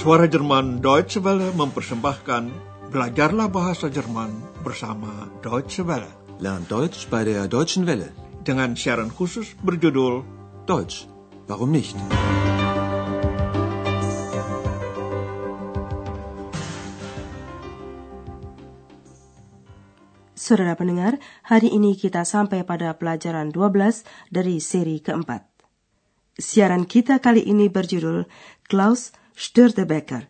Suara Jerman Deutsche Welle mempersembahkan Belajarlah Bahasa Jerman bersama Deutsche Welle. Lernt Deutsch bei der Deutschen Welle. Dengan siaran khusus berjudul Deutsch, warum nicht? Saudara pendengar, hari ini kita sampai pada pelajaran 12 dari seri keempat. Siaran kita kali ini berjudul Klaus Störtebeker.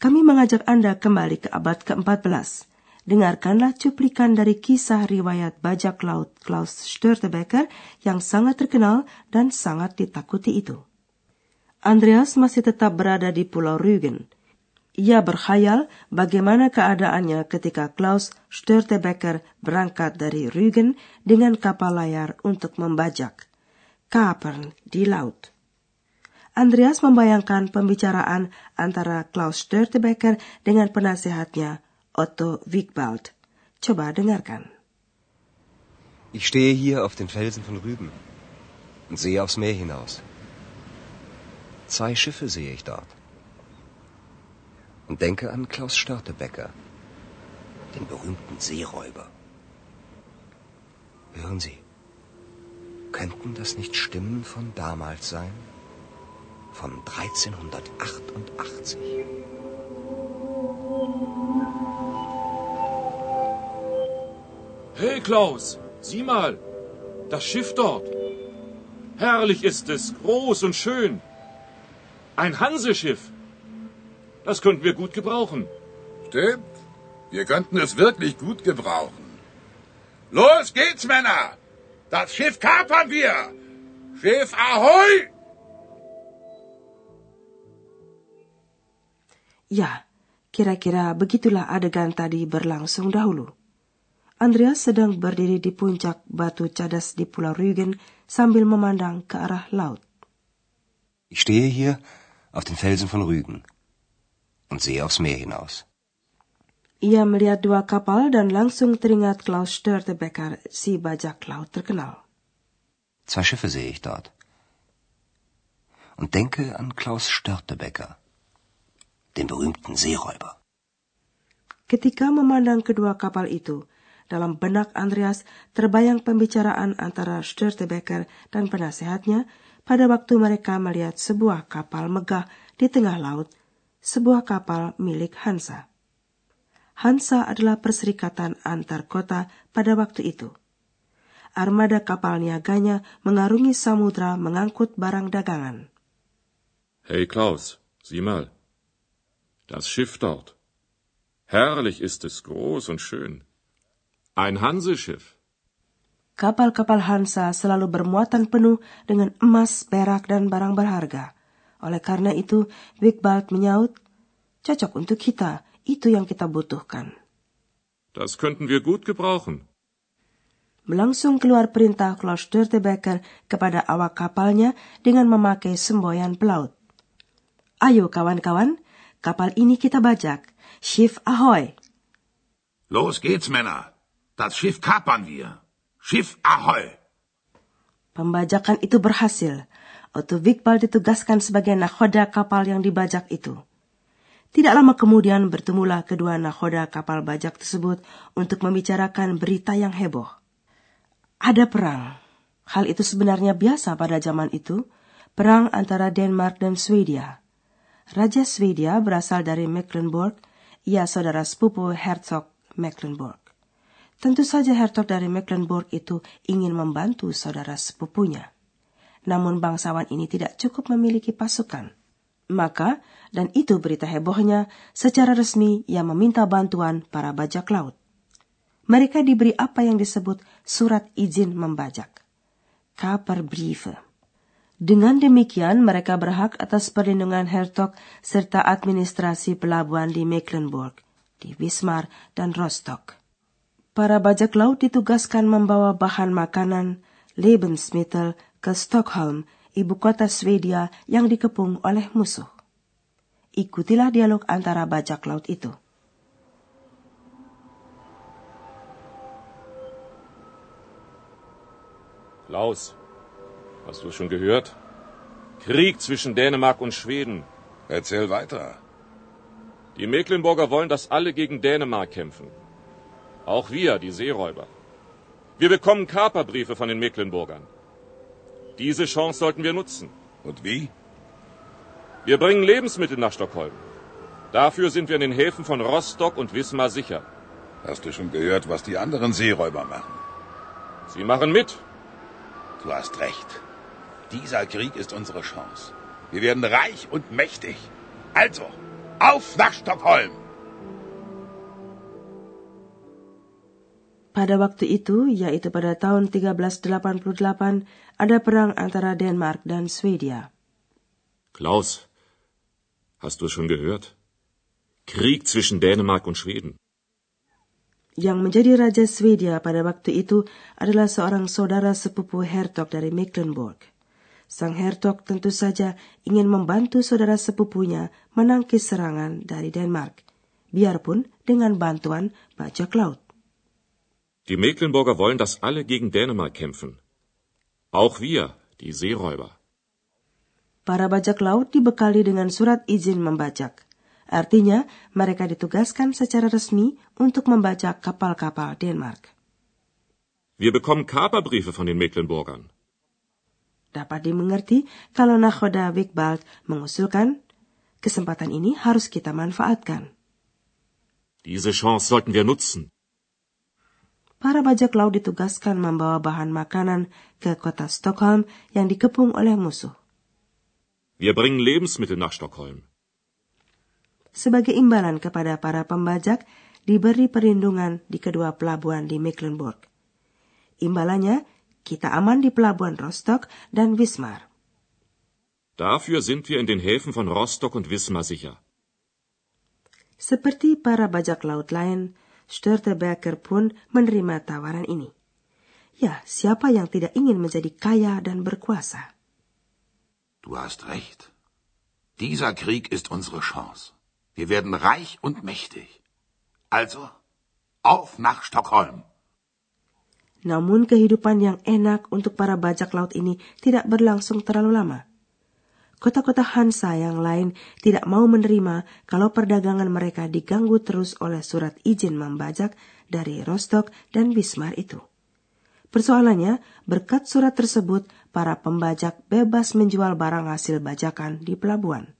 Kami mengajak Anda kembali ke abad ke-14. Dengarkanlah cuplikan dari kisah riwayat bajak laut Klaus Störtebeker yang sangat terkenal dan sangat ditakuti itu. Andreas masih tetap berada di Pulau Rügen. Ia berkhayal bagaimana keadaannya ketika Klaus Störtebeker berangkat dari Rügen dengan kapal layar untuk membajak. Kapern di laut. Andreas membayangkan pembicaraan antara Klaus Störtebeker dengan penasehatnya Otto Wigbald. Coba dengarkan. Ich stehe hier auf den Felsen von Rügen und sehe aufs Meer hinaus. Zwei Schiffe sehe ich dort. Und denke an Klaus Störtebecker, den berühmten Seeräuber. Hören Sie, könnten das nicht Stimmen von damals sein? Von 1388. Hey Klaus, sieh mal, das Schiff dort. Herrlich ist es, groß und schön. Ein Hanseschiff. Das könnten wir gut gebrauchen. Stimmt. Wir könnten es wirklich gut gebrauchen. Los geht's, Männer! Das Schiff kapern wir! Schiff Ahoi! Ya, kira-kira begitulah adegan tadi berlangsung dahulu. Andreas sedang berdiri di puncak batu cadas di Pulau Rügen sambil memandang ke arah laut. Ich stehe hier auf den Felsen von Rügen und sehe aufs Meer hinaus. Ia melihat dua kapal dan langsung teringat Klaus Störtebeker, si bajak laut terkenal. Zwei Schiffe sehe ich dort. Und denke an Klaus Störtebecker, den berühmten Seeräuber. Ketika memandang kedua kapal itu, dalam benak Andreas terbayang pembicaraan antara Störtebeker dan penasehatnya pada waktu mereka melihat sebuah kapal megah di tengah laut, sebuah kapal milik Hansa. Hansa adalah perserikatan antar kota pada waktu itu. Armada kapal niaganya mengarungi samudra mengangkut barang dagangan. Hey Klaus, sieh mal. Das Schiff dort. Herrlich ist es, groß und schön. Ein Hanseschiff. Kapal-kapal Hansa selalu bermuatan penuh dengan emas, perak, dan barang berharga. Oleh karena itu, Wigbald menyaut, cocok untuk kita, itu yang kita butuhkan. Das könnten wir gut gebrauchen. Melangsung keluar perintah Klaus Störtebeker kepada awak kapalnya dengan memakai semboyan pelaut. Ayo kawan-kawan, kapal ini kita bajak. Schiff Ahoy! Los geht's, Männer! Das Schiff kapern wir! Schiff Ahoi! Pembajakan itu berhasil. Otto Wigbald ditugaskan sebagai nahoda kapal yang dibajak itu. Tidak lama kemudian bertemulah kedua nahoda kapal bajak tersebut untuk membicarakan berita yang heboh. Ada perang. Hal itu sebenarnya biasa pada zaman itu, perang antara Denmark dan Swedia. Raja Swedia berasal dari Mecklenburg, ia saudara sepupu Herzog Mecklenburg. Tentu saja Hertog dari Mecklenburg itu ingin membantu saudara sepupunya. Namun bangsawan ini tidak cukup memiliki pasukan. Maka, dan itu berita hebohnya, secara resmi ia meminta bantuan para bajak laut. Mereka diberi apa yang disebut surat izin membajak. Kaperbriefe. Dengan demikian, mereka berhak atas perlindungan Hertog serta administrasi pelabuhan di Mecklenburg, di Wismar dan Rostock. Para bajak laut ditugaskan membawa bahan makanan, Lebensmittel, ke Stockholm, ibu kota Swedia yang dikepung oleh musuh. Ikutilah dialog antara bajak laut itu. Klaus, hast du schon gehört? Krieg zwischen Dänemark und Schweden. Erzähl weiter. Die Mecklenburger wollen, dass alle gegen Dänemark kämpfen. Auch wir, die Seeräuber. Wir bekommen Kaperbriefe von den Mecklenburgern. Diese Chance sollten wir nutzen. Und wie? Wir bringen Lebensmittel nach Stockholm. Dafür sind wir in den Häfen von Rostock und Wismar sicher. Hast du schon gehört, was die anderen Seeräuber machen? Sie machen mit. Du hast recht. Dieser Krieg ist unsere Chance. Wir werden reich und mächtig. Also, auf nach Stockholm! Pada waktu itu, yaitu pada tahun 1388, ada perang antara Denmark dan Swedia. Klaus, hast du schon gehört? Krieg zwischen Dänemark und Schweden. Yang menjadi raja Swedia pada waktu itu adalah seorang saudara sepupu Hertog dari Mecklenburg. Sang Hertog tentu saja ingin membantu saudara sepupunya menangkis serangan dari Denmark, biarpun dengan bantuan bajak laut. Die Mecklenburger wollen, dass alle gegen Dänemark kämpfen. Auch wir, die Seeräuber. Para bajak laut dibekali dengan surat izin membajak. Artinya, mereka ditugaskan secara resmi untuk membajak kapal-kapal Denmark. Wir bekommen Kaperbriefe von den Mecklenburgern. Dapat dimengerti kalau nakhoda Wigbald mengusulkan kesempatan ini harus kita manfaatkan. Diese Chance sollten wir nutzen. Para bajak laut ditugaskan membawa bahan makanan ke kota Stockholm yang dikepung oleh musuh. Wir bringen Lebensmittel nach Stockholm. Sebagai imbalan kepada para pembajak, diberi perlindungan di kedua pelabuhan di Mecklenburg. Imbalannya kita aman di pelabuhan Rostock dan Wismar. Dafür sind wir in den Häfen von Rostock und Wismar sicher. Seperti para bajak laut lain, Störtebeker pun menerima tawaran ini. Ya, siapa yang tidak ingin menjadi kaya dan berkuasa? Du hast recht. Dieser Krieg ist unsere Chance. Wir werden reich und mächtig. Also, auf nach Stockholm. Namun kehidupan yang enak untuk para bajak laut ini tidak berlangsung terlalu lama. Kota-kota Hansa yang lain tidak mau menerima kalau perdagangan mereka diganggu terus oleh surat izin membajak dari Rostock dan Wismar itu. Persoalannya, berkat surat tersebut, para pembajak bebas menjual barang hasil bajakan di pelabuhan.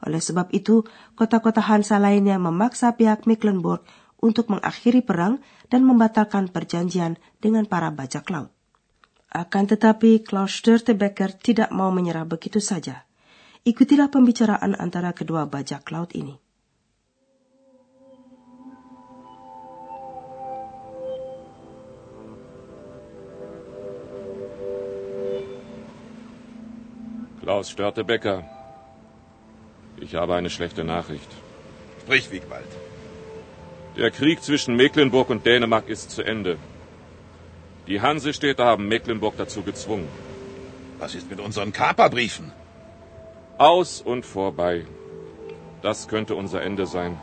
Oleh sebab itu, kota-kota Hansa lainnya memaksa pihak Mecklenburg untuk mengakhiri perang dan membatalkan perjanjian dengan para bajak laut. Akan tetapi Klaus Störtebeker tidak mau menyerah begitu saja. Ikutilah pembicaraan antara kedua bajak laut ini. Klaus Störtebecker, ich habe eine schlechte Nachricht. Sprich, Wiegwald. Der Krieg zwischen Mecklenburg und Dänemark ist zu Ende. Die Hansestädte haben Mecklenburg dazu gezwungen. Was ist mit unseren Kaperbriefen? Aus und vorbei. Das könnte unser Ende sein.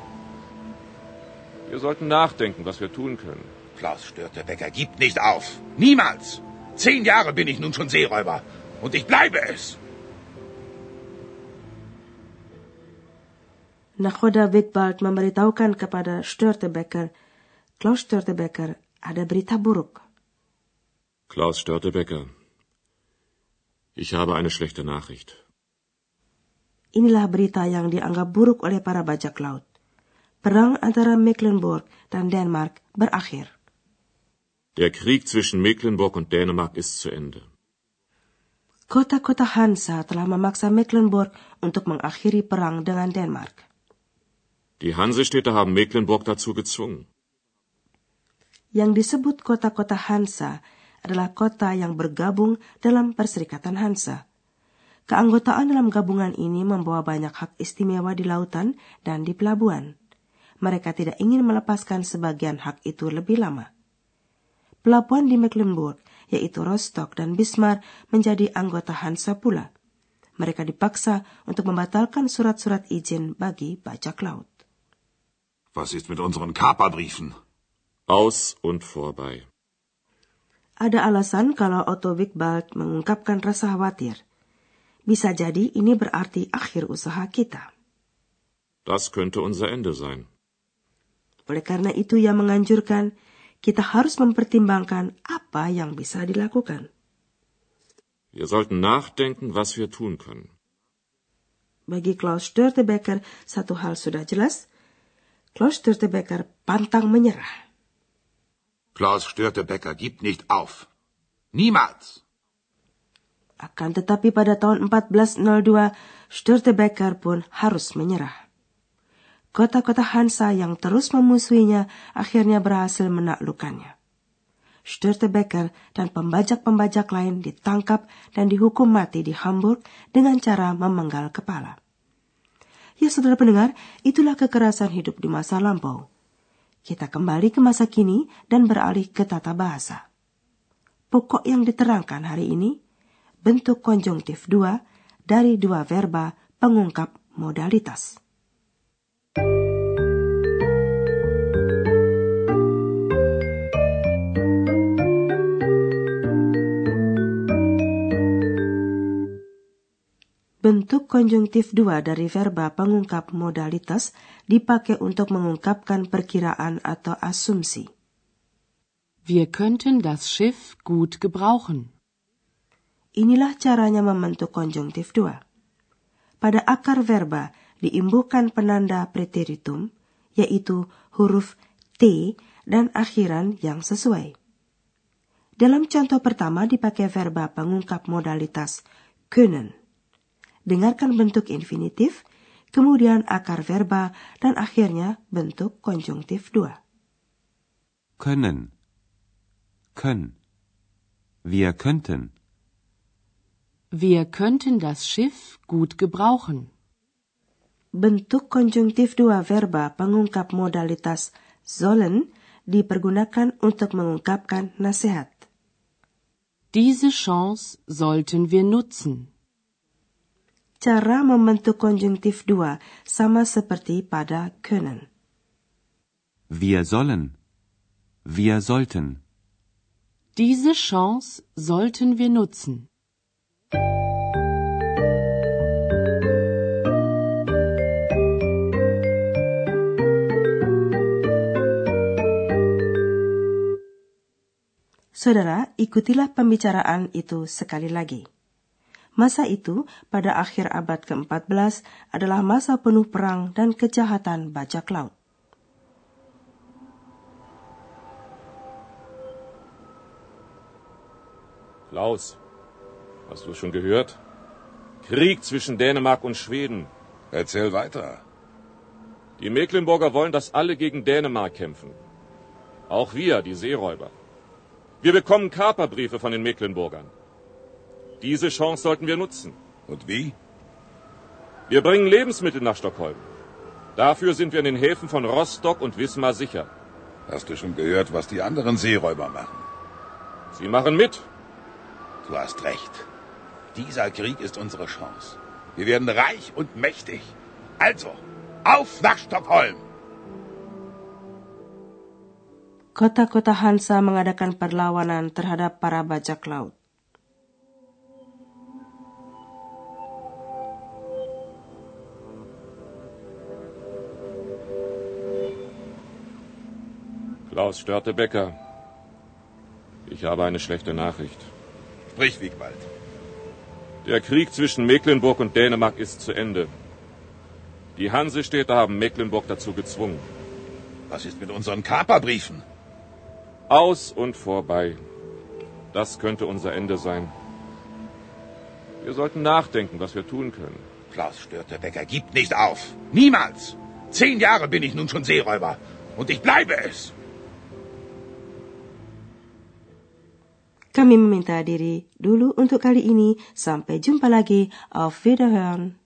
Wir sollten nachdenken, was wir tun können. Klaus Störtebecker gibt nicht auf. Niemals. Zehn Jahre bin ich nun schon Seeräuber. Und ich bleibe es. Nakhoda Wigbald memberitahukan kepada Störtebeker, Klaus Störtebeker, ada berita buruk. Klaus Störtebecker, ich habe eine schlechte Nachricht. Inilah berita yang dianggap buruk oleh para bajak laut. Perang antara Mecklenburg dan Denmark berakhir. Der Krieg zwischen Mecklenburg und Dänemark ist zu Ende. Kota-kota Hansa telah memaksa Mecklenburg untuk mengakhiri perang dengan Denmark. Die Hansestädte haben Mecklenburg dazu gezwungen. Yang disebut kota-kota Hansa adalah kota yang bergabung dalam Perserikatan Hansa. Keanggotaan dalam gabungan ini membawa banyak hak istimewa di lautan dan di pelabuhan. Mereka tidak ingin melepaskan sebagian hak itu lebih lama. Pelabuhan di Mecklenburg, yaitu Rostock dan Bismarck, menjadi anggota Hansa pula. Mereka dipaksa untuk membatalkan surat-surat izin bagi bajak laut. Was ist mit unseren Kaperbriefen? Aus und vorbei. Ada alasan kalau Otto Wigbald mengungkapkan rasa khawatir. Bisa jadi ini berarti akhir usaha kita. Das könnte unser Ende sein. Oleh karena itu ia menganjurkan kita harus mempertimbangkan apa yang bisa dilakukan. Wir sollten nachdenken, was wir tun können. Bagi Klaus Störtebeker, satu hal sudah jelas. Klaus Störtebeker pantang menyerah. Klaus Störtebecker gibt nicht auf. Niemals. Akan tetapi pada tahun 1402, Störtebeker pun harus menyerah. Kota-kota Hansa yang terus memusuhinya akhirnya berhasil menaklukkannya. Störtebeker dan pembajak-pembajak lain ditangkap dan dihukum mati di Hamburg dengan cara memenggal kepala. Ya saudara pendengar, itulah kekerasan hidup di masa lampau. Kita kembali ke masa kini dan beralih ke tata bahasa. Pokok yang diterangkan hari ini, bentuk konjungtif dua dari dua verba pengungkap modalitas. Bentuk konjungtif dua dari verba pengungkap modalitas dipakai untuk mengungkapkan perkiraan atau asumsi. Wir könnten das Schiff gut gebrauchen. Inilah caranya membentuk konjungtif dua. Pada akar verba diimbuhkan penanda preteritum, yaitu huruf T dan akhiran yang sesuai. Dalam contoh pertama dipakai verba pengungkap modalitas können dengarkan bentuk infinitif, kemudian akar verba, dan akhirnya bentuk konjungtif dua. Können. Können. Wir könnten. Wir könnten das Schiff gut gebrauchen. Bentuk konjungtif dua verba pengungkap modalitas sollen dipergunakan untuk mengungkapkan nasihat. Diese Chance sollten wir nutzen. Cara membentuk konjungtif dua sama seperti pada können. Wir sollen. Wir sollten. Diese Chance sollten wir nutzen. Saudara, ikutilah pembicaraan itu sekali lagi. Masa itu, pada akhir abad ke-14, adalah masa penuh perang dan kejahatan bajak laut. Klaus, hast du schon gehört? Krieg zwischen Dänemark und Schweden. Erzähl weiter. Die Mecklenburger wollen, dass alle gegen Dänemark kämpfen. Auch wir, die Seeräuber. Wir bekommen Kaperbriefe von den Mecklenburgern. Diese Chance sollten wir nutzen. Und wie? Wir bringen Lebensmittel nach Stockholm. Dafür sind wir in den Häfen von Rostock und Wismar sicher. Hast du schon gehört, was die anderen Seeräuber machen? Sie machen mit. Du hast recht. Dieser Krieg ist unsere Chance. Wir werden reich und mächtig. Also, auf nach Stockholm! Kota-kota Hansa mengadakan perlawanan terhadap para bajak laut. Klaus Störtebecker. Ich habe eine schlechte Nachricht. Sprich, Wiegwald. Der Krieg zwischen Mecklenburg und Dänemark ist zu Ende. Die Hansestädte haben Mecklenburg dazu gezwungen. Was ist mit unseren Kaperbriefen? Aus und vorbei. Das könnte unser Ende sein. Wir sollten nachdenken, was wir tun können. Klaus Störtebecker gibt nicht auf. Niemals. Zehn Jahre bin ich nun schon Seeräuber. Und ich bleibe es. Kami meminta diri dulu untuk kali ini. Sampai jumpa lagi. Auf Wiederhören.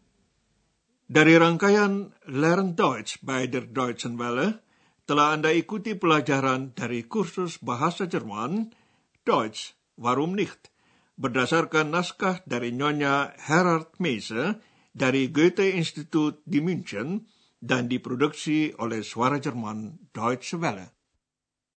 Dari rangkaian Learn Deutsch by der Deutschen Welle, telah Anda ikuti pelajaran dari kursus bahasa Jerman, Deutsch, Warum nicht? Berdasarkan naskah dari Nyonya Herard Meise dari Goethe Institut di München dan diproduksi oleh Suara Jerman Deutsche Welle.